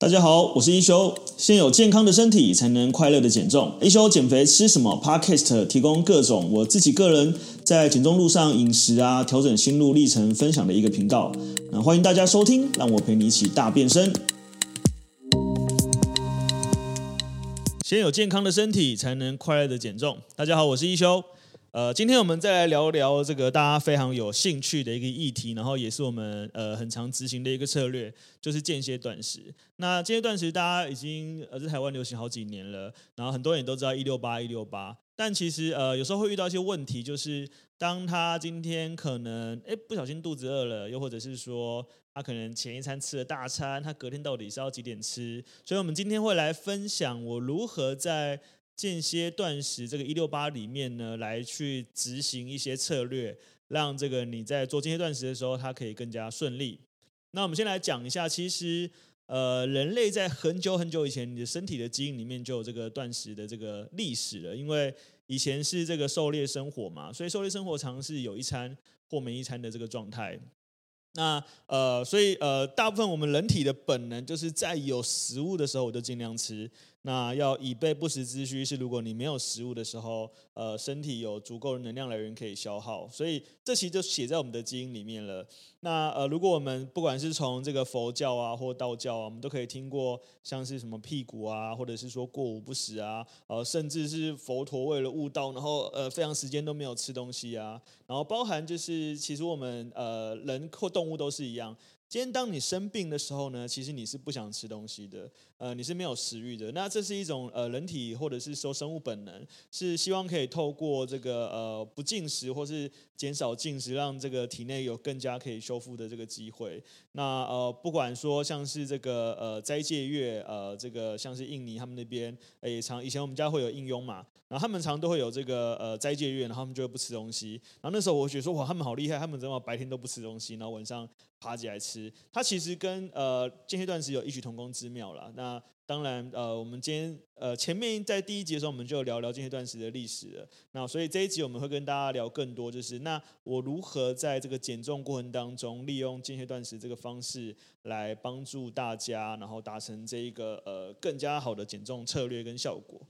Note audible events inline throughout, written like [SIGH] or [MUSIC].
大家好，我是一休。先有健康的身体，才能快乐的减重。一休减肥吃什么？Podcast 提供各种我自己个人在减重路上饮食啊，调整心路历程分享的一个频道。那欢迎大家收听，让我陪你一起大变身。先有健康的身体，才能快乐的减重。大家好，我是一休。呃，今天我们再来聊聊这个大家非常有兴趣的一个议题，然后也是我们呃很常执行的一个策略，就是间歇断食。那间歇断食大家已经呃在台湾流行好几年了，然后很多人也都知道一六八一六八，但其实呃有时候会遇到一些问题，就是当他今天可能哎不小心肚子饿了，又或者是说他可能前一餐吃了大餐，他隔天到底是要几点吃？所以我们今天会来分享我如何在间歇断食这个一六八里面呢，来去执行一些策略，让这个你在做间歇断食的时候，它可以更加顺利。那我们先来讲一下，其实呃，人类在很久很久以前，你的身体的基因里面就有这个断食的这个历史了。因为以前是这个狩猎生活嘛，所以狩猎生活常是有一餐或没一餐的这个状态。那呃，所以呃，大部分我们人体的本能就是在有食物的时候，我就尽量吃。那要以备不时之需，是如果你没有食物的时候，呃，身体有足够的能量来源可以消耗，所以这其实就写在我们的基因里面了。那呃，如果我们不管是从这个佛教啊或道教啊，我们都可以听过像是什么辟谷啊，或者是说过午不食啊，呃，甚至是佛陀为了悟道，然后呃，非常时间都没有吃东西啊，然后包含就是其实我们呃人或动物都是一样。今天当你生病的时候呢，其实你是不想吃东西的，呃，你是没有食欲的。那这是一种呃人体或者是说生物本能，是希望可以透过这个呃不进食或是减少进食，让这个体内有更加可以修复的这个机会。那呃不管说像是这个呃斋戒月，呃这个像是印尼他们那边也常以前我们家会有印佣嘛，然后他们常都会有这个呃斋戒月，然后他们就会不吃东西。然后那时候我觉得说哇，他们好厉害，他们怎么白天都不吃东西，然后晚上爬起来吃，它其实跟呃间歇断食有异曲同工之妙啦。那当然呃，我们今天呃前面在第一集的时候，我们就聊聊间歇断食的历史了。那所以这一集我们会跟大家聊更多，就是那我如何在这个减重过程当中，利用间歇断食这个方式来帮助大家，然后达成这一个呃更加好的减重策略跟效果。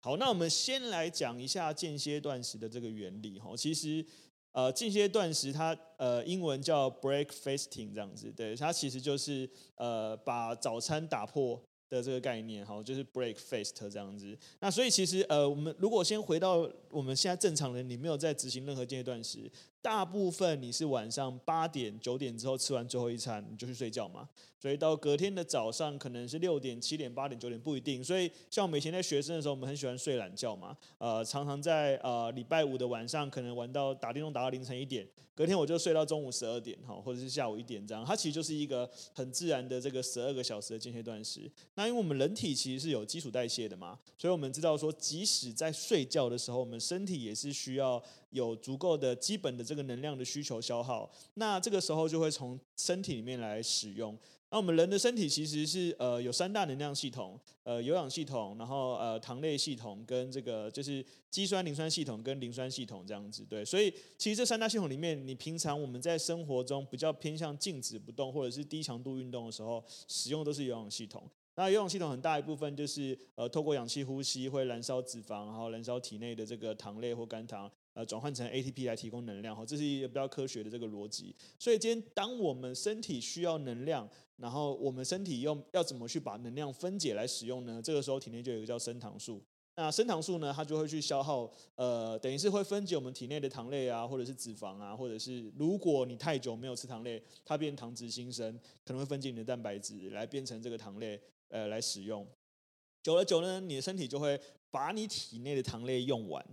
好，那我们先来讲一下间歇断食的这个原理哈，其实。呃，间歇断食它呃英文叫 break fasting 这样子，对，它其实就是呃把早餐打破的这个概念，好，就是 break fast 这样子。那所以其实呃我们如果先回到我们现在正常人，你没有在执行任何阶段时。大部分你是晚上八点九点之后吃完最后一餐，你就去睡觉嘛。所以到隔天的早上可能是六点七点八点九点不一定。所以像我们以前在学生的时候，我们很喜欢睡懒觉嘛。呃，常常在呃礼拜五的晚上可能玩到打电动打到凌晨一点，隔天我就睡到中午十二点哈，或者是下午一点这样。它其实就是一个很自然的这个十二个小时的间歇断食。那因为我们人体其实是有基础代谢的嘛，所以我们知道说，即使在睡觉的时候，我们身体也是需要。有足够的基本的这个能量的需求消耗，那这个时候就会从身体里面来使用。那我们人的身体其实是呃有三大能量系统，呃有氧系统，然后呃糖类系统跟这个就是肌酸磷酸系统跟磷酸系统这样子。对，所以其实这三大系统里面，你平常我们在生活中比较偏向静止不动或者是低强度运动的时候，使用都是有氧系统。那有氧系统很大一部分就是呃透过氧气呼吸会燃烧脂肪，然后燃烧体内的这个糖类或肝糖。呃，转换成 ATP 来提供能量哈，这是一个比较科学的这个逻辑。所以今天当我们身体需要能量，然后我们身体用要怎么去把能量分解来使用呢？这个时候体内就有一个叫升糖素。那升糖素呢，它就会去消耗，呃，等于是会分解我们体内的糖类啊，或者是脂肪啊，或者是如果你太久没有吃糖类，它变糖质新生，可能会分解你的蛋白质来变成这个糖类，呃，来使用。久了久了，你的身体就会把你体内的糖类用完。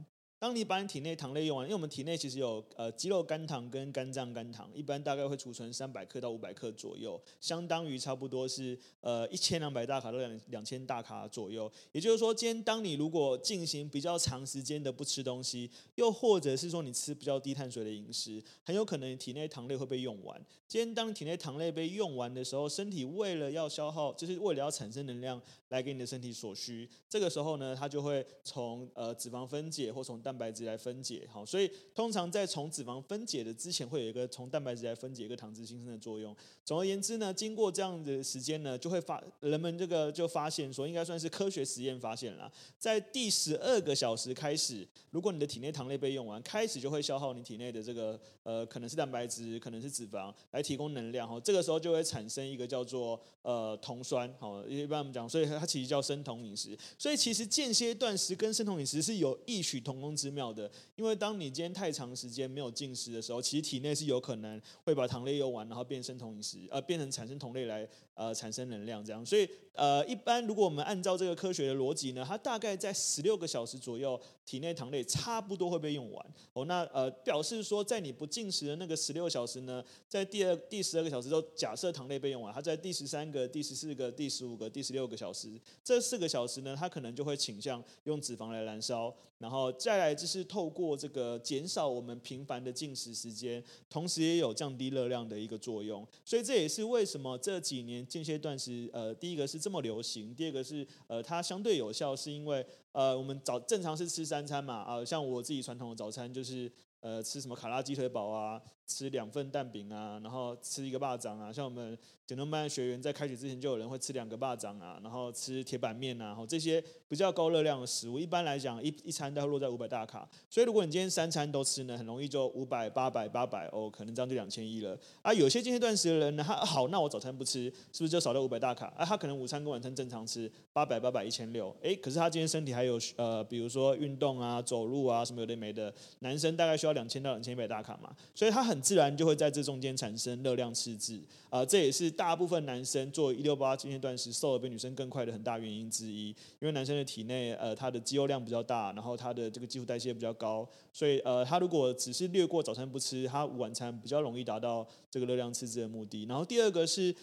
当你把你体内糖类用完，因为我们体内其实有呃肌肉肝糖跟肝脏肝糖，一般大概会储存三百克到五百克左右，相当于差不多是呃一千两百大卡到两两千大卡左右。也就是说，今天当你如果进行比较长时间的不吃东西，又或者是说你吃比较低碳水的饮食，很有可能你体内糖类会被用完。今天当体内糖类被用完的时候，身体为了要消耗，就是为了要产生能量来给你的身体所需，这个时候呢，它就会从呃脂肪分解或从蛋蛋白质来分解，好，所以通常在从脂肪分解的之前，会有一个从蛋白质来分解一个糖脂新生的作用。总而言之呢，经过这样的时间呢，就会发人们这个就发现说，应该算是科学实验发现了，在第十二个小时开始，如果你的体内糖类被用完，开始就会消耗你体内的这个呃，可能是蛋白质，可能是脂肪来提供能量，哈，这个时候就会产生一个叫做呃酮酸，好，一般我们讲，所以它其实叫生酮饮食。所以其实间歇断食跟生酮饮食是有异曲同工之妙的，因为当你今天太长时间没有进食的时候，其实体内是有可能会把糖类用完，然后变生酮饮食，呃，变成产生同类来呃产生能量这样。所以呃，一般如果我们按照这个科学的逻辑呢，它大概在十六个小时左右，体内糖类差不多会被用完。哦，那呃表示说，在你不进食的那个十六小时呢，在第二、第十二个小时都假设糖类被用完，它在第十三个、第十四个、第十五个、第十六个小时，这四个小时呢，它可能就会倾向用脂肪来燃烧，然后再来就是透过这个减少我们频繁的进食时间，同时也有降低热量的一个作用。所以这也是为什么这几年间歇断食，呃，第一个是这么流行，第二个是呃它相对有效，是因为呃我们早正常是吃三餐嘛，啊、像我自己传统的早餐就是。呃，吃什么卡拉鸡腿堡啊？吃两份蛋饼啊，然后吃一个巴掌啊。像我们减重班的学员在开学之前就有人会吃两个巴掌啊，然后吃铁板面啊，然后这些比较高热量的食物，一般来讲一一餐都会落在五百大卡。所以如果你今天三餐都吃呢，很容易就五百、八百、八百哦，可能这样就两千一了。啊，有些间歇断食的人呢，他好，那我早餐不吃，是不是就少了五百大卡？啊，他可能午餐跟晚餐正常吃八百、八百、一千六，哎，可是他今天身体还有呃，比如说运动啊、走路啊什么有的没的，男生大概需要两千到两千一百大卡嘛，所以他很自然就会在这中间产生热量赤字啊，这也是大部分男生做一六八间歇断食瘦的比女生更快的很大原因之一。因为男生的体内呃他的肌肉量比较大，然后他的这个基础代谢比较高，所以呃他如果只是略过早餐不吃，他晚餐比较容易达到这个热量赤字的目的。然后第二个是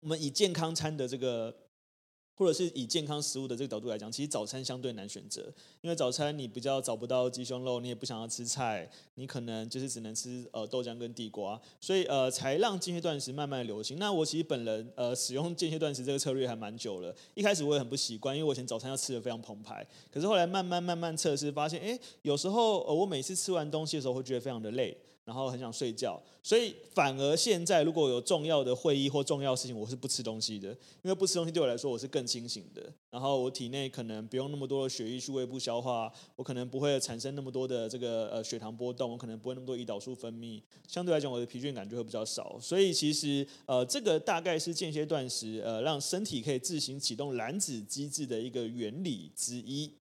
我们以健康餐的这个。或者是以健康食物的这个角度来讲，其实早餐相对难选择，因为早餐你比较找不到鸡胸肉，你也不想要吃菜，你可能就是只能吃呃豆浆跟地瓜，所以呃才让间歇断食慢慢流行。那我其实本人呃使用间歇断食这个策略还蛮久了，一开始我也很不习惯，因为我以前早餐要吃的非常澎湃，可是后来慢慢慢慢测试发现，哎，有时候呃我每次吃完东西的时候会觉得非常的累。然后很想睡觉，所以反而现在如果有重要的会议或重要事情，我是不吃东西的，因为不吃东西对我来说我是更清醒的。然后我体内可能不用那么多的血液去胃部消化，我可能不会产生那么多的这个呃血糖波动，我可能不会那么多胰岛素分泌，相对来讲我的疲倦感就会比较少。所以其实呃这个大概是间歇断食呃让身体可以自行启动燃脂机制的一个原理之一。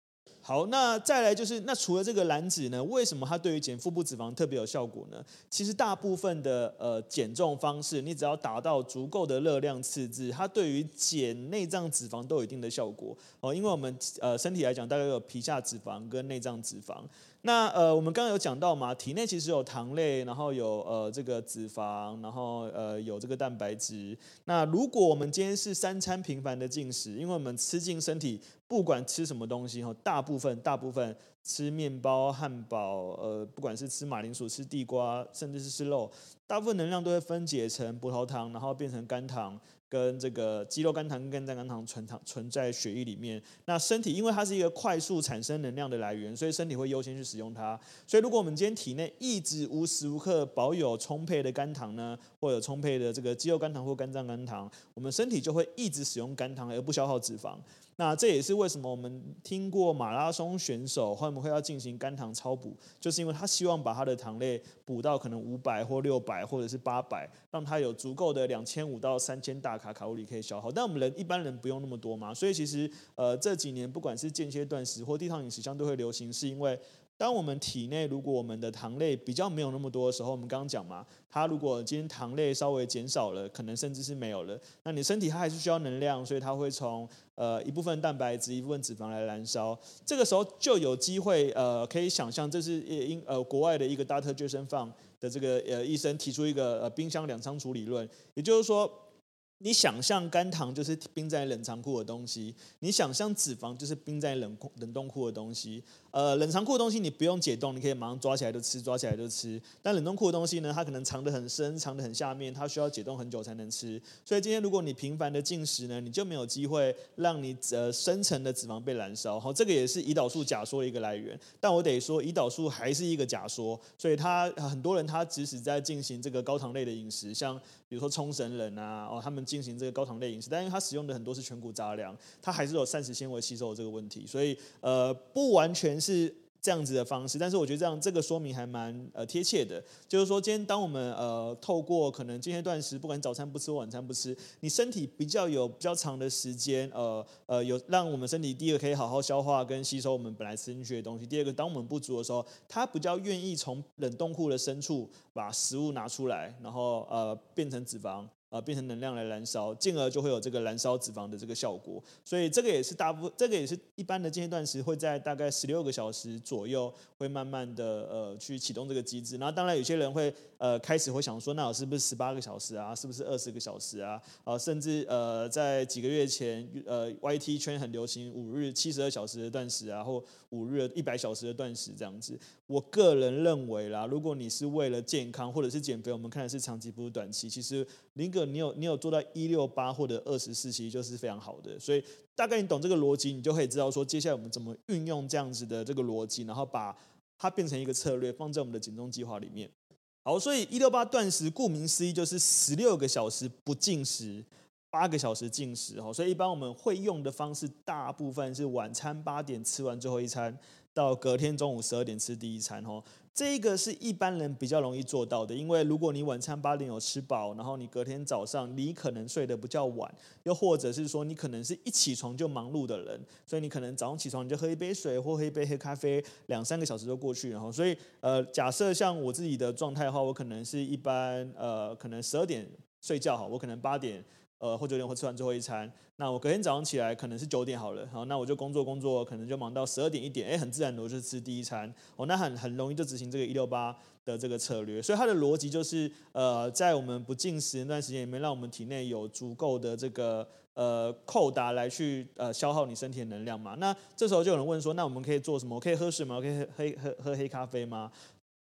好，那再来就是，那除了这个燃脂呢，为什么它对于减腹部脂肪特别有效果呢？其实大部分的呃减重方式，你只要达到足够的热量赤字，它对于减内脏脂肪都有一定的效果哦。因为我们呃身体来讲，大概有皮下脂肪跟内脏脂肪。那呃，我们刚刚有讲到嘛，体内其实有糖类，然后有呃这个脂肪，然后呃有这个蛋白质。那如果我们今天是三餐频繁的进食，因为我们吃进身体，不管吃什么东西哈，大部分大部分吃面包、汉堡，呃，不管是吃马铃薯、吃地瓜，甚至是吃肉，大部分能量都会分解成葡萄糖，然后变成肝糖。跟这个肌肉肝糖跟肝脏肝糖存糖存在血液里面，那身体因为它是一个快速产生能量的来源，所以身体会优先去使用它。所以如果我们今天体内一直无时无刻保有充沛的肝糖呢，或者充沛的这个肌肉肝糖或肝脏肝糖，我们身体就会一直使用肝糖而不消耗脂肪。那这也是为什么我们听过马拉松选手会不会要进行肝糖超补，就是因为他希望把他的糖类补到可能五百或六百或者是八百，让他有足够的两千五到三千大卡卡路里可以消耗。但我们人一般人不用那么多嘛，所以其实呃这几年不管是间歇断食或低糖饮食相对会流行，是因为。当我们体内如果我们的糖类比较没有那么多的时候，我们刚刚讲嘛，它如果今天糖类稍微减少了，可能甚至是没有了，那你身体它还是需要能量，所以它会从呃一部分蛋白质、一部分脂肪来燃烧。这个时候就有机会呃可以想象，这是英呃国外的一个 Dr. Jason 张的这个呃医生提出一个呃冰箱两仓储理论，也就是说。你想象肝糖就是冰在冷藏库的东西，你想象脂肪就是冰在冷库冷冻库的东西。呃，冷藏库的东西你不用解冻，你可以马上抓起来就吃，抓起来就吃。但冷冻库的东西呢，它可能藏得很深，藏得很下面，它需要解冻很久才能吃。所以今天如果你频繁的进食呢，你就没有机会让你呃深层的脂肪被燃烧。好，这个也是胰岛素假说的一个来源。但我得说，胰岛素还是一个假说，所以他很多人他即使在进行这个高糖类的饮食，像比如说冲绳人啊，哦，他们进行这个高糖类饮食，但因为他使用的很多是全谷杂粮，它还是有膳食纤维吸收的这个问题，所以呃不完全是。这样子的方式，但是我觉得这样这个说明还蛮呃贴切的，就是说今天当我们呃透过可能今天断食，不管早餐不吃晚餐不吃，你身体比较有比较长的时间，呃呃有让我们身体第一个可以好好消化跟吸收我们本来吃进去的东西，第二个当我们不足的时候，它比较愿意从冷冻库的深处把食物拿出来，然后呃变成脂肪。呃，变成能量来燃烧，进而就会有这个燃烧脂肪的这个效果。所以这个也是大部分，这个也是一般的间歇断食会在大概十六个小时左右，会慢慢的呃去启动这个机制。然后当然有些人会呃开始会想说，那我是不是十八个小时啊？是不是二十个小时啊？呃，甚至呃在几个月前，呃 YT 圈很流行五日七十二小时的断食啊，或五日一百小时的断食这样子。我个人认为啦，如果你是为了健康或者是减肥，我们看的是长期不是短期，其实林哥你有你有做到一六八或者二十四，其实就是非常好的。所以大概你懂这个逻辑，你就可以知道说，接下来我们怎么运用这样子的这个逻辑，然后把它变成一个策略，放在我们的减重计划里面。好，所以一六八断食，顾名思义就是十六个小时不进食，八个小时进食。哈，所以一般我们会用的方式，大部分是晚餐八点吃完最后一餐，到隔天中午十二点吃第一餐。哈。这个是一般人比较容易做到的，因为如果你晚餐八点有吃饱，然后你隔天早上你可能睡得比较晚，又或者是说你可能是一起床就忙碌的人，所以你可能早上起床你就喝一杯水或喝一杯黑咖啡，两三个小时就过去，然后所以呃，假设像我自己的状态的话，我可能是一般呃，可能十二点睡觉哈，我可能八点。呃，或九点会吃完最后一餐，那我隔天早上起来可能是九点好了，好，那我就工作工作，可能就忙到十二点一点，哎，很自然的我就吃第一餐，哦，那很很容易就执行这个一六八的这个策略，所以它的逻辑就是，呃，在我们不进食那段时间里面，让我们体内有足够的这个呃扣打来去呃消耗你身体的能量嘛，那这时候就有人问说，那我们可以做什么？我可以喝水吗？可以喝黑喝喝黑咖啡吗？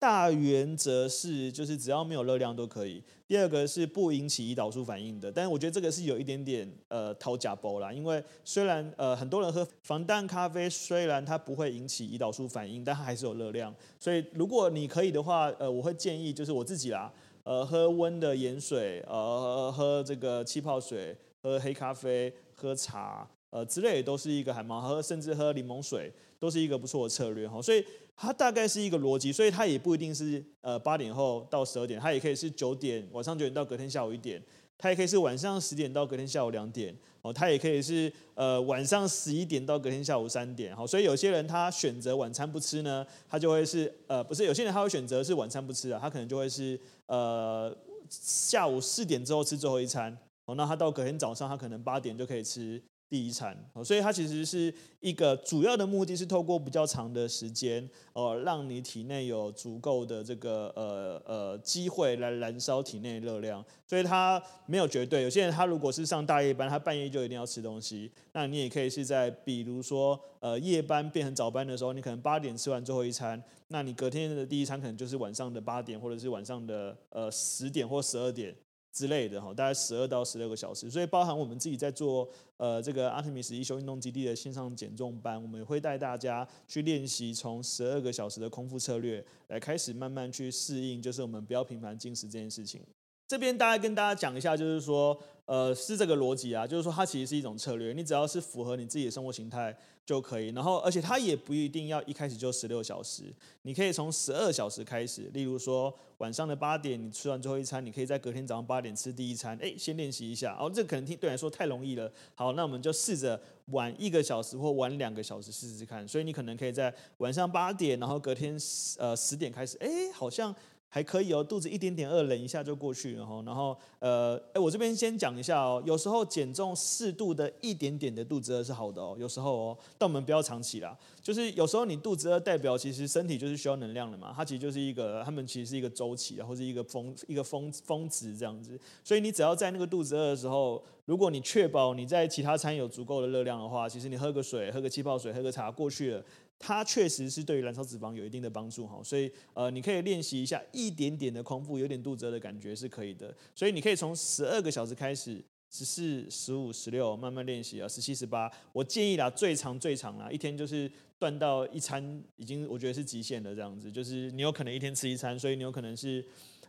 大原则是，就是只要没有热量都可以。第二个是不引起胰岛素反应的，但是我觉得这个是有一点点呃讨假包啦，因为虽然呃很多人喝防弹咖啡，虽然它不会引起胰岛素反应，但它还是有热量。所以如果你可以的话，呃，我会建议就是我自己啦，呃，喝温的盐水，呃，喝这个气泡水，喝黑咖啡，喝茶，呃之类都是一个还蛮喝，甚至喝柠檬水都是一个不错的策略哈。所以。它大概是一个逻辑，所以它也不一定是呃八点后到十二点，它也可以是九点晚上九点到隔天下午一点，它也可以是晚上十点到隔天下午两点，哦，它也可以是呃晚上十一点到隔天下午三点，好，所以有些人他选择晚餐不吃呢，他就会是呃不是，有些人他会选择是晚餐不吃啊，他可能就会是呃下午四点之后吃最后一餐，哦，那他到隔天早上他可能八点就可以吃。第一餐，所以它其实是一个主要的目的是透过比较长的时间，呃，让你体内有足够的这个呃呃机会来燃烧体内热量，所以它没有绝对。有些人他如果是上大夜班，他半夜就一定要吃东西，那你也可以是在比如说呃夜班变成早班的时候，你可能八点吃完最后一餐，那你隔天的第一餐可能就是晚上的八点或者是晚上的呃十点或十二点。之类的哈，大概十二到十六个小时，所以包含我们自己在做呃这个阿特米斯一休运动基地的线上减重班，我们也会带大家去练习从十二个小时的空腹策略来开始慢慢去适应，就是我们不要频繁进食这件事情。这边大概跟大家讲一下，就是说呃是这个逻辑啊，就是说它其实是一种策略，你只要是符合你自己的生活形态。就可以，然后而且它也不一定要一开始就十六小时，你可以从十二小时开始。例如说晚上的八点你吃完最后一餐，你可以在隔天早上八点吃第一餐，哎，先练习一下。哦，这可能听对来说太容易了。好，那我们就试着晚一个小时或晚两个小时试试看。所以你可能可以在晚上八点，然后隔天呃十点开始，哎，好像还可以哦，肚子一点点饿，忍一下就过去了哈。然后呃，哎，我这边先讲一下哦，有时候减重适度的一点点的肚子饿是好的哦，有时候哦，但我们不要长期啦。就是有时候你肚子饿代表其实身体就是需要能量的嘛，它其实就是一个，他们其实是一个周期，然后是一个峰一个峰峰值这样子。所以你只要在那个肚子饿的时候，如果你确保你在其他餐有足够的热量的话，其实你喝个水，喝个气泡水，喝个茶过去了。它确实是对于燃烧脂肪有一定的帮助哈，所以呃，你可以练习一下一点点的空腹，有点肚子饿的感觉是可以的。所以你可以从十二个小时开始，十四、十五、十六慢慢练习啊，十七、十八。我建议啦，最长最长啦，一天就是断到一餐，已经我觉得是极限的这样子。就是你有可能一天吃一餐，所以你有可能是。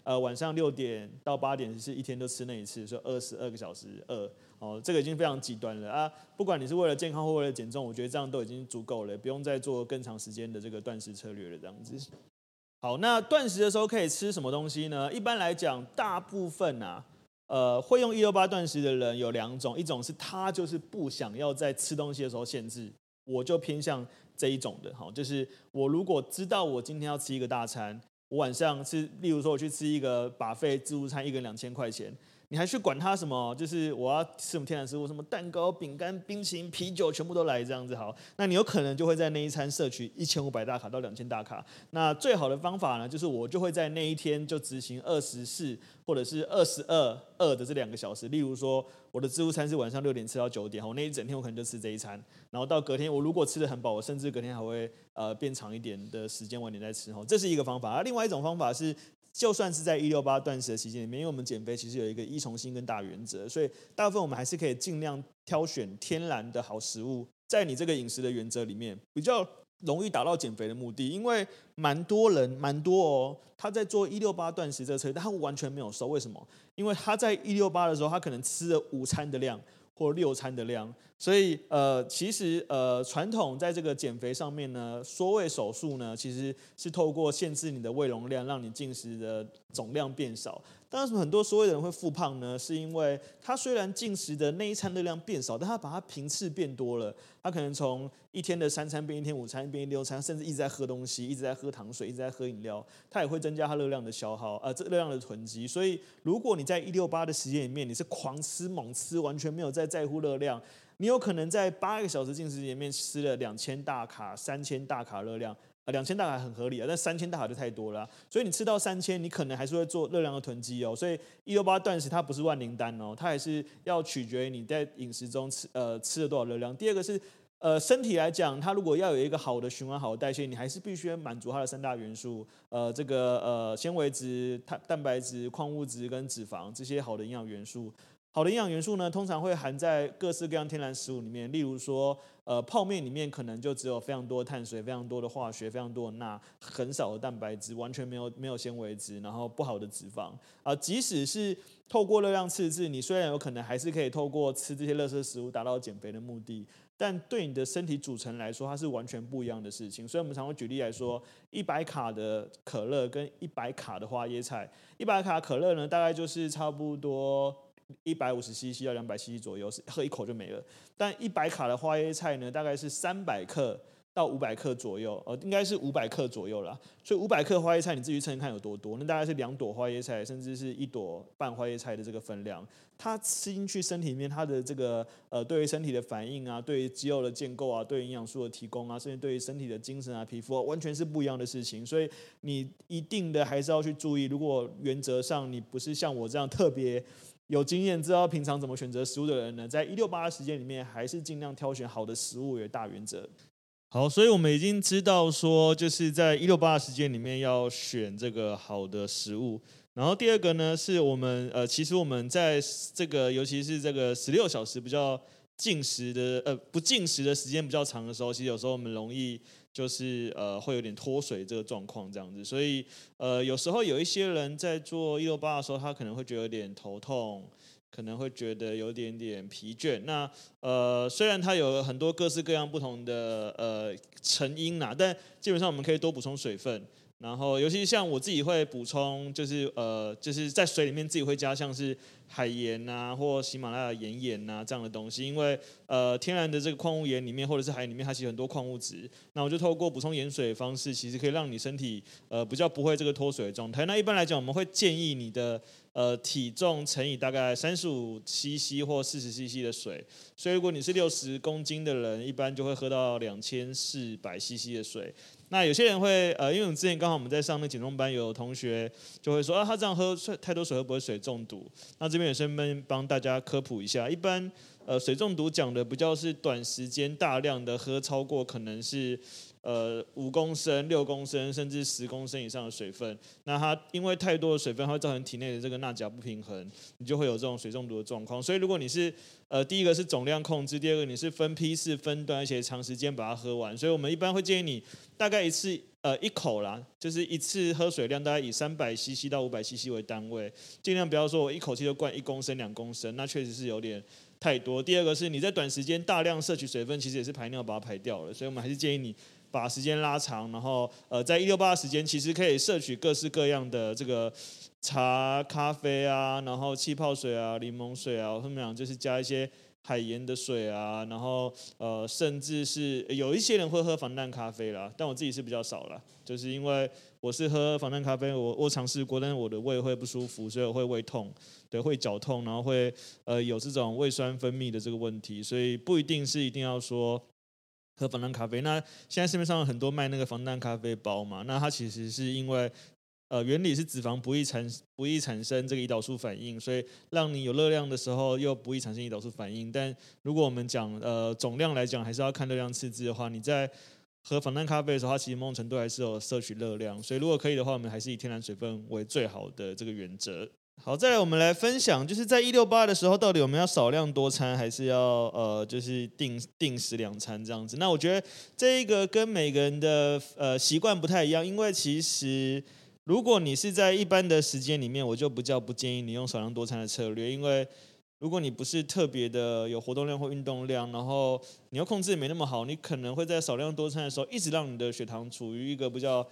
呃，晚上六点到八点是一天都吃那一次，所以二十二个小时饿哦，这个已经非常极端了啊！不管你是为了健康或为了减重，我觉得这样都已经足够了，不用再做更长时间的这个断食策略了。这样子。好，那断食的时候可以吃什么东西呢？一般来讲，大部分啊，呃，会用一六八断食的人有两种，一种是他就是不想要在吃东西的时候限制，我就偏向这一种的，好，就是我如果知道我今天要吃一个大餐。我晚上吃，例如说我去吃一个把费自助餐，一个人两千块钱，你还去管他什么？就是我要吃什么天然食物，什么蛋糕、饼干、冰淇淋、啤酒，全部都来这样子好。那你有可能就会在那一餐摄取一千五百大卡到两千大卡。那最好的方法呢，就是我就会在那一天就执行二十四或者是二十二二的这两个小时。例如说。我的自助餐是晚上六点吃到九点，我那一整天我可能就吃这一餐，然后到隔天我如果吃的很饱，我甚至隔天还会呃变长一点的时间晚点再吃，这是一个方法。而另外一种方法是，就算是在一六八断食的期间里面，因为我们减肥其实有一个依从性跟大原则，所以大部分我们还是可以尽量挑选天然的好食物，在你这个饮食的原则里面比较。容易达到减肥的目的，因为蛮多人蛮多哦，他在做一六八断食这个策略，但他完全没有瘦。为什么？因为他在一六八的时候，他可能吃了午餐的量或六餐的量，所以呃，其实呃，传统在这个减肥上面呢，缩胃手术呢，其实是透过限制你的胃容量，让你进食的总量变少。但是很多所谓的人会复胖呢，是因为他虽然进食的那一餐热量变少，但他把它频次变多了。他可能从一天的三餐变一天五餐，变一六餐，甚至一直在喝东西，一直在喝糖水，一直在喝饮料，他也会增加他热量的消耗，呃，这热量的囤积。所以，如果你在一六八的时间里面，你是狂吃猛吃，完全没有在在乎热量，你有可能在八个小时进食里面吃了两千大卡、三千大卡热量。啊，两千大卡很合理啊，但三千大卡就太多了。所以你吃到三千，你可能还是会做热量的囤积哦。所以一六八断食它不是万灵丹哦，它还是要取决于你在饮食中吃呃吃了多少热量。第二个是呃身体来讲，它如果要有一个好的循环、好的代谢，你还是必须满足它的三大元素，呃这个呃纤维质、碳蛋白质、矿物质跟脂肪这些好的营养元素。好的营养元素呢，通常会含在各式各样天然食物里面，例如说，呃，泡面里面可能就只有非常多的碳水、非常多的化学、非常多的钠，很少的蛋白质，完全没有没有纤维质，然后不好的脂肪啊、即使是透过热量赤字，你虽然有可能还是可以透过吃这些垃圾食物达到减肥的目的，但对你的身体组成来说，它是完全不一样的事情。所以我们常会举例来说，一百卡的可乐跟一百卡的花椰菜，一百卡可乐呢，大概就是差不多。一百五十 CC 到两百 CC 左右，是喝一口就没了。但一百卡的花椰菜呢，大概是三百克到五百克左右，呃，应该是五百克左右啦。所以五百克花椰菜，你自己称看有多多？那大概是两朵花椰菜，甚至是一朵半花椰菜的这个分量。它吃进去身体里面，它的这个呃，对于身体的反应啊，对于肌肉的建构啊，对于营养素的提供啊，甚至对于身体的精神啊、皮肤啊，完全是不一样的事情。所以你一定的还是要去注意。如果原则上你不是像我这样特别。有经验、知道平常怎么选择食物的人呢，在一六八的时间里面，还是尽量挑选好的食物为大原则。好，所以我们已经知道说，就是在一六八的时间里面要选这个好的食物。然后第二个呢，是我们呃，其实我们在这个，尤其是这个十六小时比较进食的呃不进食的时间比较长的时候，其实有时候我们容易。就是呃会有点脱水这个状况这样子，所以呃有时候有一些人在做一六八的时候，他可能会觉得有点头痛，可能会觉得有点点疲倦。那呃虽然它有很多各式各样不同的呃成因啦，但基本上我们可以多补充水分。然后，尤其像我自己会补充，就是呃，就是在水里面自己会加像是海盐啊，或喜马拉雅盐盐啊这样的东西，因为呃，天然的这个矿物盐里面或者是海里面，它其实很多矿物质。那我就透过补充盐水的方式，其实可以让你身体呃比较不会这个脱水的状态。那一般来讲，我们会建议你的呃体重乘以大概三十五 CC 或四十 CC 的水。所以如果你是六十公斤的人，一般就会喝到两千四百 CC 的水。那有些人会呃，因为我们之前刚好我们在上那减重班，有同学就会说啊，他这样喝太多水会不会水中毒？那这边也顺便帮大家科普一下，一般呃水中毒讲的比较是短时间大量的喝超过可能是。呃，五公升、六公升，甚至十公升以上的水分，那它因为太多的水分，它会造成体内的这个钠钾不平衡，你就会有这种水中毒的状况。所以，如果你是呃，第一个是总量控制，第二个你是分批次分段，而且长时间把它喝完。所以我们一般会建议你大概一次呃一口啦，就是一次喝水量大概以三百 CC 到五百 CC 为单位，尽量不要说我一口气就灌一公升、两公升，那确实是有点太多。第二个是你在短时间大量摄取水分，其实也是排尿把它排掉了，所以我们还是建议你。把时间拉长，然后呃，在一六八的时间，其实可以摄取各式各样的这个茶、咖啡啊，然后气泡水啊、柠檬水啊，后面讲就是加一些海盐的水啊，然后呃，甚至是有一些人会喝防弹咖啡啦，但我自己是比较少啦，就是因为我是喝防弹咖啡，我我尝试过，但是我的胃会不舒服，所以我会胃痛，对，会绞痛，然后会呃有这种胃酸分泌的这个问题，所以不一定是一定要说。喝防弹咖啡，那现在市面上很多卖那个防弹咖啡包嘛，那它其实是因为呃原理是脂肪不易产不易产生这个胰岛素反应，所以让你有热量的时候又不易产生胰岛素反应。但如果我们讲呃总量来讲，还是要看热量赤字的话，你在喝防弹咖啡的时候，它其实某种程度还是有摄取热量，所以如果可以的话，我们还是以天然水分为最好的这个原则。好，再来我们来分享，就是在一六八的时候，到底我们要少量多餐，还是要呃，就是定定时两餐这样子？那我觉得这一个跟每个人的呃习惯不太一样，因为其实如果你是在一般的时间里面，我就比较不建议你用少量多餐的策略，因为如果你不是特别的有活动量或运动量，然后你又控制没那么好，你可能会在少量多餐的时候，一直让你的血糖处于一个比较。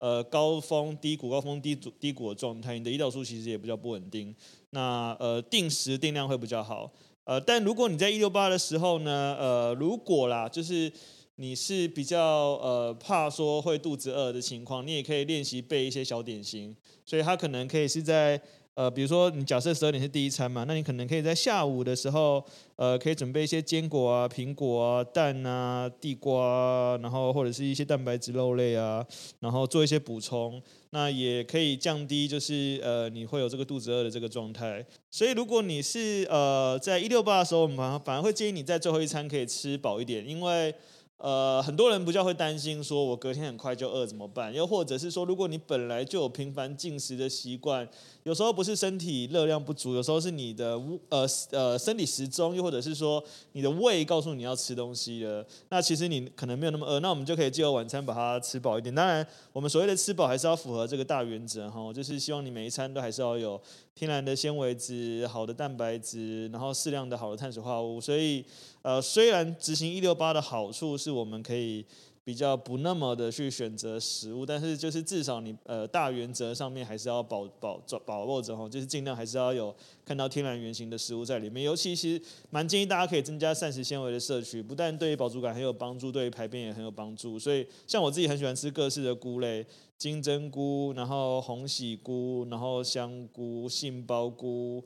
呃，高峰低谷，高峰低谷低谷的状态，你的胰岛素其实也比较不稳定。那呃，定时定量会比较好。呃，但如果你在一六八的时候呢，呃，如果啦，就是你是比较呃怕说会肚子饿的情况，你也可以练习备一些小点心。所以它可能可以是在。呃，比如说你假设十二点是第一餐嘛，那你可能可以在下午的时候，呃，可以准备一些坚果啊、苹果啊、蛋啊、地瓜啊，然后或者是一些蛋白质肉类啊，然后做一些补充，那也可以降低就是呃你会有这个肚子饿的这个状态。所以如果你是呃在一六八的时候，我们反而反而会建议你在最后一餐可以吃饱一点，因为。呃，很多人比较会担心说，我隔天很快就饿怎么办？又或者是说，如果你本来就有频繁进食的习惯，有时候不是身体热量不足，有时候是你的呃呃生理时钟，又或者是说你的胃告诉你要吃东西了。那其实你可能没有那么饿，那我们就可以借由晚餐把它吃饱一点。当然，我们所谓的吃饱还是要符合这个大原则哈，就是希望你每一餐都还是要有天然的纤维质、好的蛋白质，然后适量的好的碳水化合物。所以。呃，虽然执行一六八的好处是我们可以比较不那么的去选择食物，但是就是至少你呃大原则上面还是要保保保保握着哈，就是尽量还是要有看到天然原型的食物在里面。尤其是蛮建议大家可以增加膳食纤维的摄取，不但对于饱足感很有帮助，对于排便也很有帮助。所以像我自己很喜欢吃各式的菇类，金针菇，然后红喜菇，然后香菇、杏鲍菇。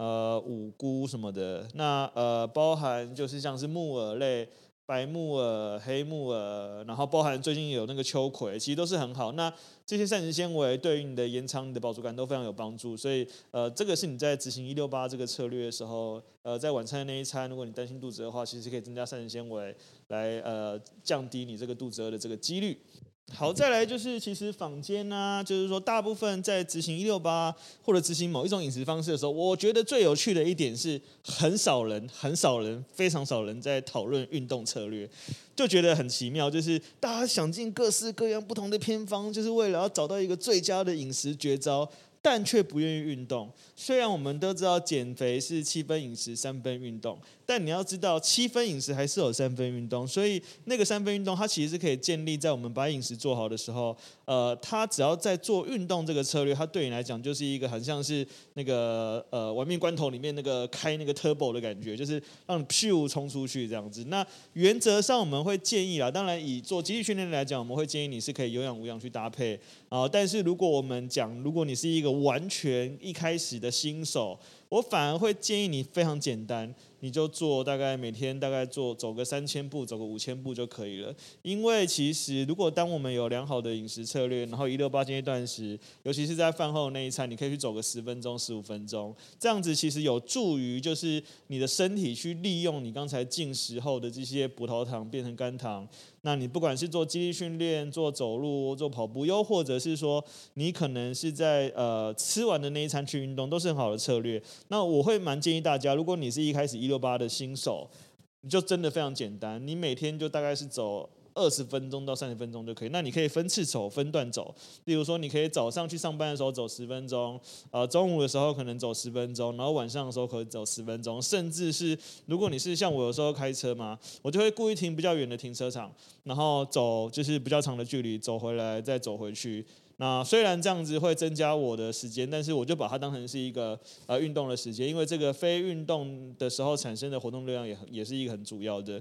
呃，五菇什么的，那呃，包含就是像是木耳类，白木耳、黑木耳，然后包含最近有那个秋葵，其实都是很好。那这些膳食纤维对于你的延长你的饱足感都非常有帮助，所以呃，这个是你在执行一六八这个策略的时候，呃，在晚餐的那一餐，如果你担心肚子饿的话，其实可以增加膳食纤维来呃降低你这个肚子饿的这个几率。好，再来就是其实坊间呢、就是说大部分在执行一六八或者执行某一种饮食方式的时候，我觉得最有趣的一点是，很少人、很少人、非常少人在讨论运动策略，就觉得很奇妙，就是大家想尽各式各样不同的偏方，就是为了要找到一个最佳的饮食绝招。但却不愿意运动。虽然我们都知道减肥是七分饮食三分运动，但你要知道，七分饮食还是有三分运动，所以那个三分运动它其实是可以建立在我们把饮食做好的时候，呃，它只要在做运动这个策略，它对你来讲就是一个很像是那个呃玩命关头里面那个开那个 turbo 的感觉，就是让你屁股冲出去这样子。那原则上我们会建议啦，当然以做肌力训练来讲，我们会建议你是可以有氧无氧去搭配啊、但是如果我们讲，如果你是一个完全一开始的新手，我反而会建议你非常简单。你就做大概每天大概做走个三千步，走个五千步就可以了。因为其实如果当我们有良好的饮食策略，然后一六八间歇断食，尤其是在饭后那一餐，你可以去走个十分钟、十五分钟，这样子其实有助于就是你的身体去利用你刚才进食后的这些葡萄糖变成肝糖。那你不管是做肌力训练、做走路、做跑步，又或者是说你可能是在呃吃完的那一餐去运动，都是很好的策略。那我会蛮建议大家，如果你是一开始一六八的新手，你就真的非常简单，你每天就大概是走。二十分钟到三十分钟就可以。那你可以分次走、分段走。例如说，你可以早上去上班的时候走十分钟，呃，中午的时候可能走十分钟，然后晚上的时候可以走十分钟。甚至是如果你是像我有时候开车嘛，我就会故意停比较远的停车场，然后走就是比较长的距离，走回来再走回去。那虽然这样子会增加我的时间，但是我就把它当成是一个呃运动的时间，因为这个非运动的时候产生的活动量也很也是一个很主要的。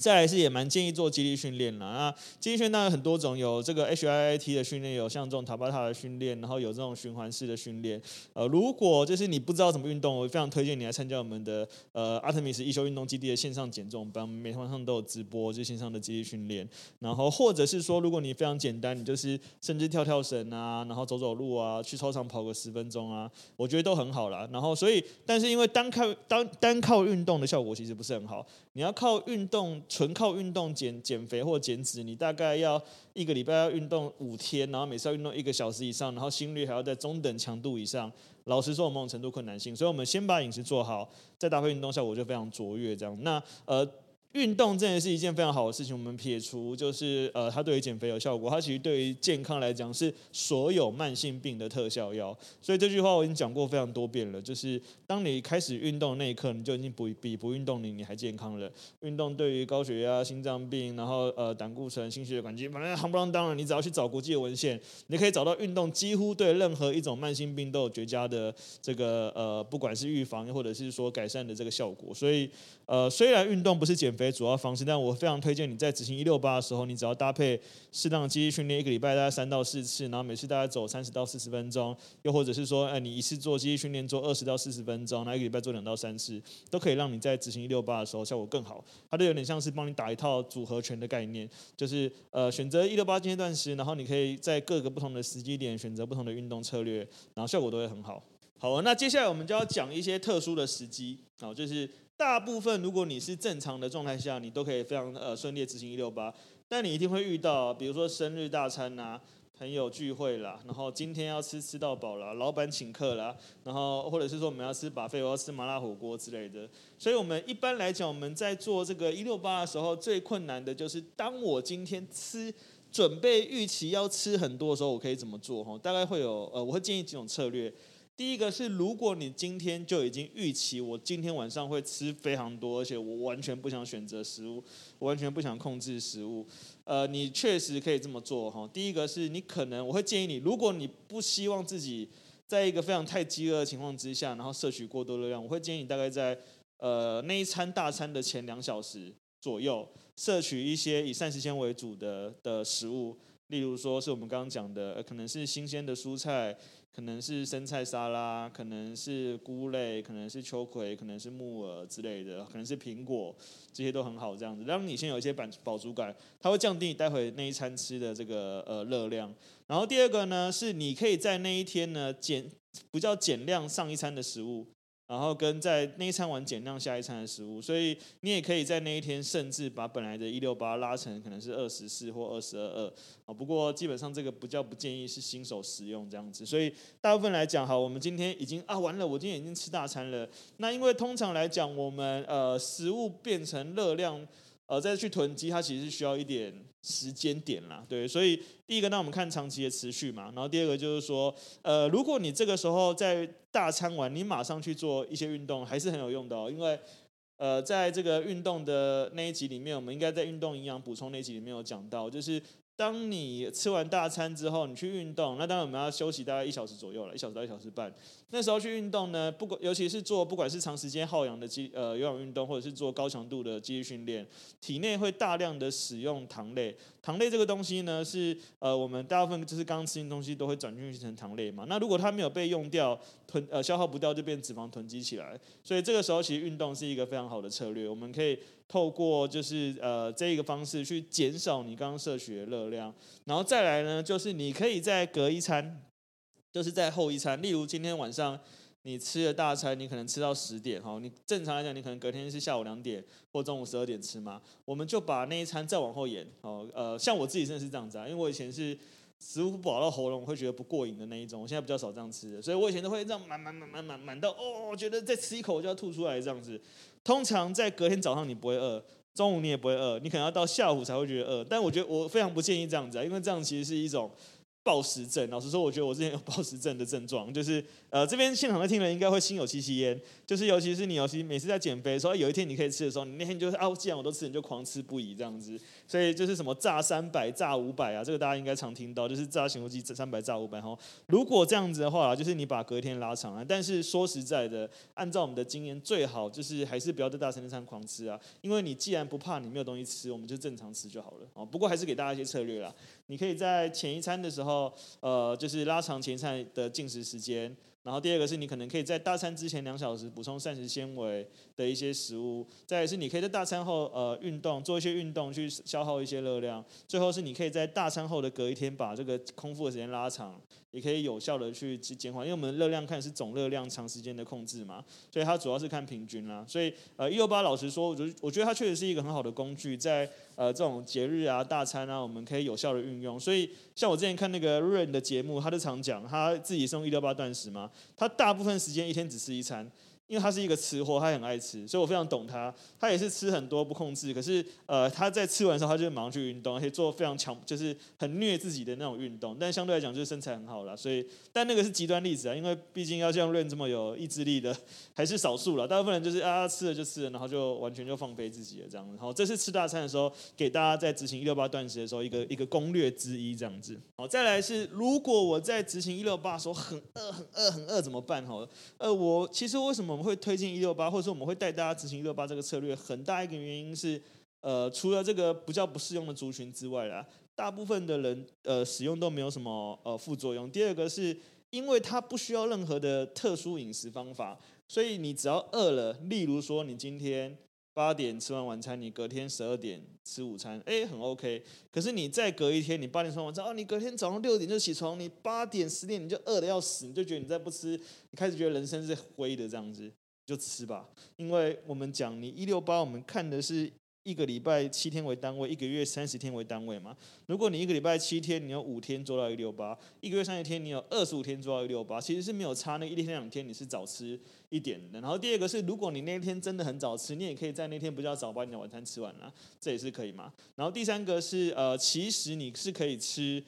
再来是也蛮建议做肌力训练啦。那肌力训练当然很多种，有这个 HIIT 的训练，有像这种塔巴塔的训练，然后有这种循环式的训练。呃，如果就是你不知道怎么运动，我非常推荐你来参加我们的呃阿特米斯一休运动基地的线上减重班，每天晚上都有直播，就线上的肌力训练。然后或者是说，如果你非常简单，你就是甚至跳跳绳啊，然后走走路啊，去操场跑个十分钟啊，我觉得都很好啦。然后所以，但是因为单靠单单靠运动的效果其实不是很好，你要靠运动。纯靠运动减减肥或减脂，你大概要一个礼拜要运动五天，然后每次要运动一个小时以上，然后心率还要在中等强度以上。老实说，某种程度困难性，所以我们先把饮食做好，再搭配运动，效果就非常卓越。这样，那呃。运动真的是一件非常好的事情。我们撇除就是呃，它对于减肥有效果，它其实对于健康来讲是所有慢性病的特效药。所以这句话我已经讲过非常多遍了，就是当你开始运动那一刻，你就已经不比不运动你你还健康了。运动对于高血压、心脏病，然后呃胆固醇、心血管疾病，反正夯不啷当然，你只要去找国际的文献，你可以找到运动几乎对任何一种慢性病都有绝佳的这个呃，不管是预防或者是说改善的这个效果。所以呃，虽然运动不是减肥。为主要方式，但我非常推荐你在执行一六八的时候，你只要搭配适当的肌力训练，一个礼拜大概三到四次，然后每次大概走三十到四十分钟，又或者是说，哎，你一次做肌力训练做二十到四十分钟，那一个礼拜做两到三次，都可以让你在执行一六八的时候效果更好。它就有点像是帮你打一套组合拳的概念，就是呃选择一六八间歇断食，然后你可以在各个不同的时机点选择不同的运动策略，然后效果都会很好。好，那接下来我们就要讲一些特殊的时机，好，就是。大部分如果你是正常的状态下，你都可以非常呃顺利执行一六八，但你一定会遇到，比如说生日大餐呐、啊、朋友聚会啦，然后今天要吃吃到饱啦，老板请客啦，然后或者是说我们要吃把费我要吃麻辣火锅之类的。所以我们一般来讲，我们在做这个一六八的时候，最困难的就是当我今天吃准备预期要吃很多的时候，我可以怎么做？哈，大概会有呃，我会建议几种策略。第一个是，如果你今天就已经预期我今天晚上会吃非常多，而且我完全不想选择食物，我完全不想控制食物，呃，你确实可以这么做哈。第一个是你可能我会建议你，如果你不希望自己在一个非常太饥饿的情况之下，然后摄取过多热量，我会建议你大概在呃那一餐大餐的前两小时左右，摄取一些以膳食纤维为主的的食物，例如说是我们刚刚讲的，可能是新鲜的蔬菜。可能是生菜沙拉，可能是菇类，可能是秋葵，可能是木耳之类的，可能是苹果，这些都很好，这样子让你先有一些饱饱足感，它会降低你待会那一餐吃的这个呃热量。然后第二个呢，是你可以在那一天呢减，不叫减量上一餐的食物。然后跟在那一餐完减量下一餐的食物，所以你也可以在那一天甚至把本来的一六八拉成可能是二十四或二十二二啊。不过基本上这个不叫不建议是新手食用这样子。所以大部分来讲，哈，我们今天已经啊完了，我今天已经吃大餐了。那因为通常来讲，我们呃食物变成热量。呃，再去囤积，它其实是需要一点时间点啦，对，所以第一个，那我们看长期的持续嘛，然后第二个就是说，呃，如果你这个时候在大餐完，你马上去做一些运动，还是很有用的，因为呃，在这个运动的那一集里面，我们应该在运动营养补充那一集里面有讲到，就是。当你吃完大餐之后，你去运动，那当然我们要休息大概一小时左右了，一小时到一小时半。那时候去运动呢，不管尤其是做不管是长时间耗氧的肌呃有氧运动，或者是做高强度的肌力训练，体内会大量的使用糖类。糖类这个东西呢，是呃我们大部分就是刚吃进东西都会转运成糖类嘛。那如果它没有被用掉，囤呃消耗不掉，就变脂肪囤积起来。所以这个时候其实运动是一个非常好的策略，我们可以。透过就是呃这一个方式去减少你刚刚摄取的热量，然后再来呢，就是你可以在隔一餐，就是在后一餐，例如今天晚上你吃了大餐，你可能吃到十点哈，你正常来讲你可能隔天是下午两点或中午十二点吃嘛，我们就把那一餐再往后延哦，呃，像我自己真的是这样子啊，因为我以前是。食物不饱到喉咙，会觉得不过瘾的那一种。我现在比较少这样吃的，所以我以前都会这样满满满满满满到哦，觉得再吃一口我就要吐出来这样子。通常在隔天早上你不会饿，中午你也不会饿，你可能要到下午才会觉得饿。但我觉得我非常不建议这样子啊，因为这样其实是一种。暴食症，老实说，我觉得我之前有暴食症的症状，就是呃，这边现场的听人应该会心有戚戚焉，就是尤其是你，尤其每次在减肥的时候，有一天你可以吃的时候，你那天就是啊，既然我都吃，你就狂吃不已这样子，所以就是什么炸三百、炸五百啊，这个大家应该常听到，就是炸咸酥鸡三百、炸五百哈。如果这样子的话，就是你把隔天拉长了，但是说实在的，按照我们的经验，最好就是还是不要在大餐那餐狂吃啊，因为你既然不怕你没有东西吃，我们就正常吃就好了啊。不过还是给大家一些策略啦，你可以在前一餐的时候，呃。就是拉长前餐的进食时间，然后第二个是你可能可以在大餐之前两小时补充膳食纤维的一些食物，再是你可以在大餐后呃运动做一些运动去消耗一些热量，最后是你可以在大餐后的隔一天把这个空腹的时间拉长。也可以有效的去减缓，因为我们热量看是总热量长时间的控制嘛，所以它主要是看平均啦。所以呃，一六八老实说，我觉得我觉得它确实是一个很好的工具，在呃这种节日啊、大餐啊，我们可以有效的运用。所以像我之前看那个 Rain 的节目，他就常讲他自己送一六八断食嘛，他大部分时间一天只吃一餐。因为他是一个吃货，他很爱吃，所以我非常懂他。他也是吃很多不控制，可是呃，他在吃完的时候，他就马上去运动，而且做非常强，就是很虐自己的那种运动。但相对来讲，就是身材很好了。所以，但那个是极端例子啊，因为毕竟要像 Rain 这么有意志力的，还是少数了。大部分人就是啊，吃了就吃了，然后就完全就放飞自己了这样子。然后这是吃大餐的时候，给大家在执行一六八断食的时候一个一个攻略之一这样子。好，再来是如果我在执行一六八的时候很饿很饿很饿怎么办？好，呃，我其实为什么们会推进一六八，或者说我们会带大家执行一六八这个策略，很大一个原因是，呃，除了这个不叫不适用的族群之外啦，大部分的人呃使用都没有什么呃副作用。第二个是因为它不需要任何的特殊饮食方法，所以你只要饿了，例如说你今天八点吃完晚餐，你隔天十二点吃午餐，哎，很 OK。可是你再隔一天，你八点吃完晚餐，哦，你隔天早上六点就起床，你八点十点你就饿的要死，你就觉得你再不吃，你开始觉得人生是灰的这样子。就吃吧，因为我们讲你一六八，我们看的是一个礼拜七天为单位，一个月三十天为单位嘛。如果你一个礼拜七天，你有五天做到一六八，一个月三十天，你有二十五天做到一六八，其实是没有差。那一天两天你是早吃一点的。然后第二个是，如果你那天真的很早吃，你也可以在那天比较早把你的晚餐吃完了，这也是可以嘛。然后第三个是，呃，其实你是可以吃。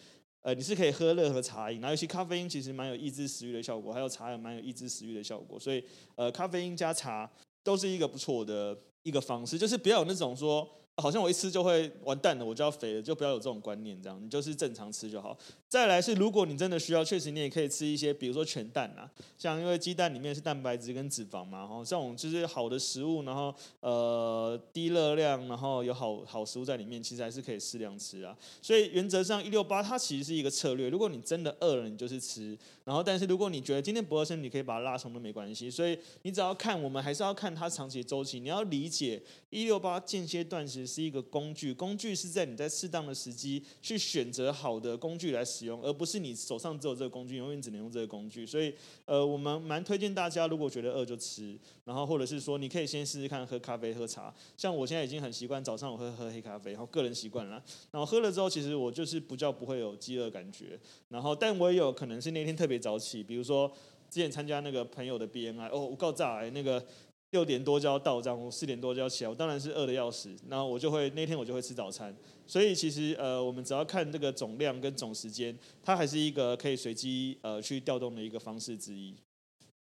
呃，你是可以喝任何茶饮，然后尤其咖啡因其实蛮有抑制食欲的效果，还有茶也蛮有抑制食欲的效果，所以呃，咖啡因加茶都是一个不错的一个方式，就是不要有那种说。好像我一吃就会完蛋了，我就要肥了，就不要有这种观念，这样你就是正常吃就好。再来是，如果你真的需要，确实你也可以吃一些，比如说全蛋啊，像因为鸡蛋里面是蛋白质跟脂肪嘛，然后这种就是好的食物，然后呃低热量，然后有好好食物在里面，其实还是可以适量吃啊。所以原则上一六八它其实是一个策略，如果你真的饿了，你就是吃，然后但是如果你觉得今天不饿身，你可以把它拉长都没关系。所以你只要看，我们还是要看它长期周期，你要理解一六八间歇断食。是一个工具，工具是在你在适当的时机去选择好的工具来使用，而不是你手上只有这个工具，永远只能用这个工具。所以，呃，我们蛮推荐大家，如果觉得饿就吃，然后或者是说，你可以先试试看喝咖啡、喝茶。像我现在已经很习惯早上我会喝黑咖啡，然后个人习惯了。然后喝了之后，其实我就是不叫不会有饥饿感觉。然后，但我也有可能是那天特别早起，比如说之前参加那个朋友的 BNI，哦，我告诈哎那个。六点多就要到，这样我四点多就要起来，我当然是饿得要死。然后我就会那天我就会吃早餐。所以其实呃，我们只要看这个总量跟总时间，它还是一个可以随机呃去调动的一个方式之一。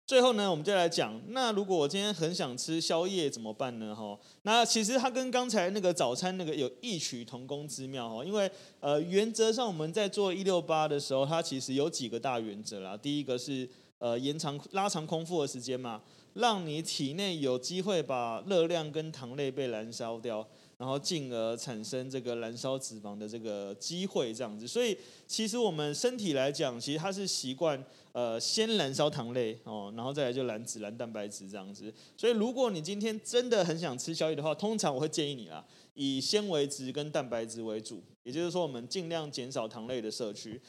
最后呢，我们就来讲，那如果我今天很想吃宵夜怎么办呢？哈，那其实它跟刚才那个早餐那个有异曲同工之妙哈，因为呃，原则上我们在做一六八的时候，它其实有几个大原则啦。第一个是呃延长拉长空腹的时间嘛，让你体内有机会把热量跟糖类被燃烧掉。然后进而产生这个燃烧脂肪的这个机会，这样子。所以其实我们身体来讲，其实它是习惯呃先燃烧糖类哦，然后再来就燃脂、燃蛋白质这样子。所以如果你今天真的很想吃宵夜的话，通常我会建议你啦，以纤维质跟蛋白质为主。也就是说，我们尽量减少糖类的摄取。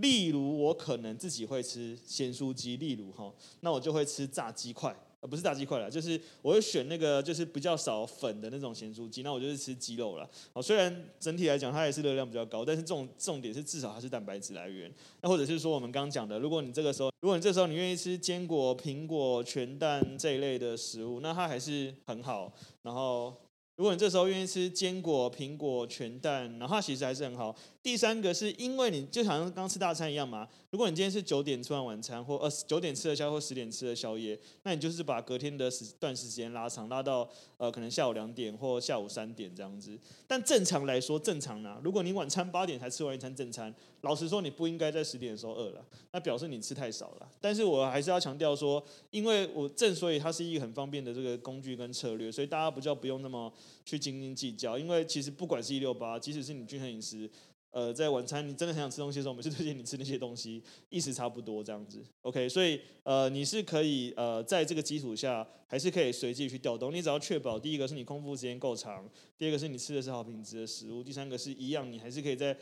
例如，我可能自己会吃咸酥鸡，例如哈，那我就会吃炸鸡块。不是大鸡块了，就是我会选那个就是比较少粉的那种咸酥鸡，那我就是吃鸡肉了。哦，虽然整体来讲它也是热量比较高，但是这种重点是至少它是蛋白质来源。那或者是说我们刚刚讲的，如果你这个时候，如果你这时候你愿意吃坚果、苹果、全蛋这一类的食物，那它还是很好。然后。如果你这时候愿意吃坚果、苹果、全蛋，那它其实还是很好。第三个是因为你就好像刚吃大餐一样嘛。如果你今天是九点吃完晚餐，或呃九点吃的宵，或十点吃的宵夜，那你就是把隔天的时段时间拉长，拉到呃可能下午两点或下午三点这样子。但正常来说，正常呢，如果你晚餐八点才吃完一餐正餐，老实说你不应该在十点的时候饿了，那表示你吃太少了。但是我还是要强调说，因为我正所以它是一个很方便的这个工具跟策略，所以大家不叫不用那么。去斤斤计较，因为其实不管是一六八，即使是你均衡饮食，呃，在晚餐你真的很想吃东西的时候，我们是推荐你吃那些东西，意思差不多这样子。OK，所以呃，你是可以呃，在这个基础下，还是可以随机去调动。你只要确保第一个是你空腹时间够长，第二个是你吃的是好品质的食物，第三个是一样，你还是可以在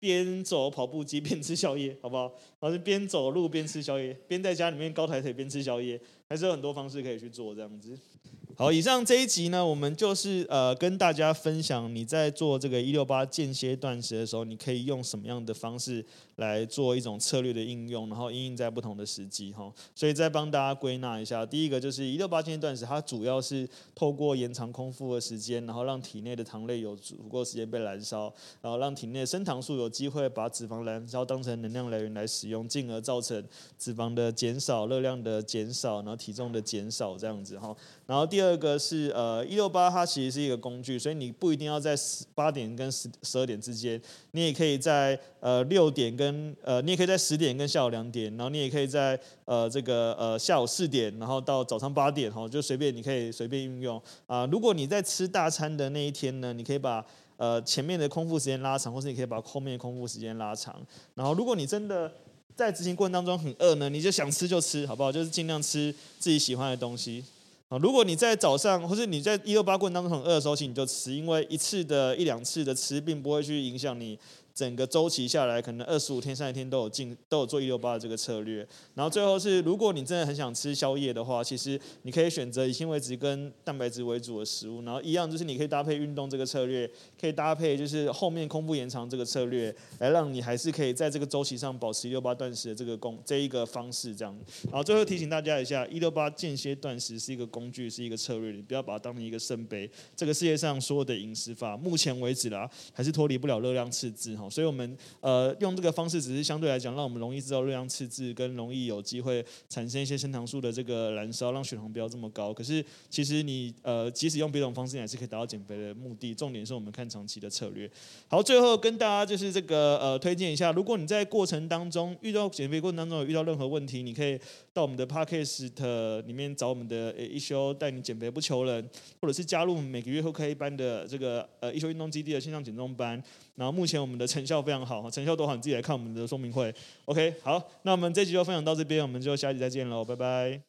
边走跑步机 [LAUGHS] 边吃宵夜，好不好？还是边走路边吃宵夜，边在家里面高抬腿边吃宵夜，还是有很多方式可以去做这样子。好，以上这一集呢，我们就是呃跟大家分享你在做这个一六八间歇断食的时候，你可以用什么样的方式来做一种策略的应用，然后应用在不同的时机哈。所以再帮大家归纳一下，第一个就是一六八间断食，它主要是透过延长空腹的时间，然后让体内的糖类有足够时间被燃烧，然后让体内升糖素有机会把脂肪燃烧当成能量来源来使用，进而造成脂肪的减少、热量的减少，然后体重的减少这样子哈。然后第二。个是呃一六八，它其实是一个工具，所以你不一定要在十八点跟十十二点之间，你也可以在呃六点跟呃你也可以在十点跟下午两点，然后你也可以在呃这个呃下午四点，然后到早上八点哈，就随便你可以随便运用啊。如果你在吃大餐的那一天呢，你可以把呃前面的空腹时间拉长，或是你可以把后面的空腹时间拉长。然后如果你真的在执行过程当中很饿呢，你就想吃就吃，好不好？就是尽量吃自己喜欢的东西。啊，如果你在早上，或是你在一六八过程当中很饿的时候，请你就吃，因为一次的一两次的吃，并不会去影响你。整个周期下来，可能二十五天、三十天都有进，都有做一六八的这个策略。然后最后是，如果你真的很想吃宵夜的话，其实你可以选择以纤维质跟蛋白质为主的食物。然后一样就是你可以搭配运动这个策略，可以搭配就是后面空腹延长这个策略，来让你还是可以在这个周期上保持一六八断食的这个工这一个方式这样。然后最后提醒大家一下，一六八间歇断食是一个工具，是一个策略，你不要把它当成一个圣杯。这个世界上所有的饮食法，目前为止啦，还是脱离不了热量赤字哈。所以，我们呃用这个方式，只是相对来讲，让我们容易知道热量赤字，跟容易有机会产生一些升糖素的这个燃烧，让血糖不要这么高。可是，其实你呃，即使用别种方式，你还是可以达到减肥的目的。重点是我们看长期的策略。好，最后跟大家就是这个呃，推荐一下，如果你在过程当中遇到减肥过程当中有遇到任何问题，你可以到我们的 Podcast 里面找我们的一休带你减肥不求人，或者是加入每个月会开一班的这个呃一休运动基地的线上减重班。然后目前我们的成效非常好，成效多好，你自己来看我们的说明会。OK，好，那我们这集就分享到这边，我们就下集再见喽，拜拜。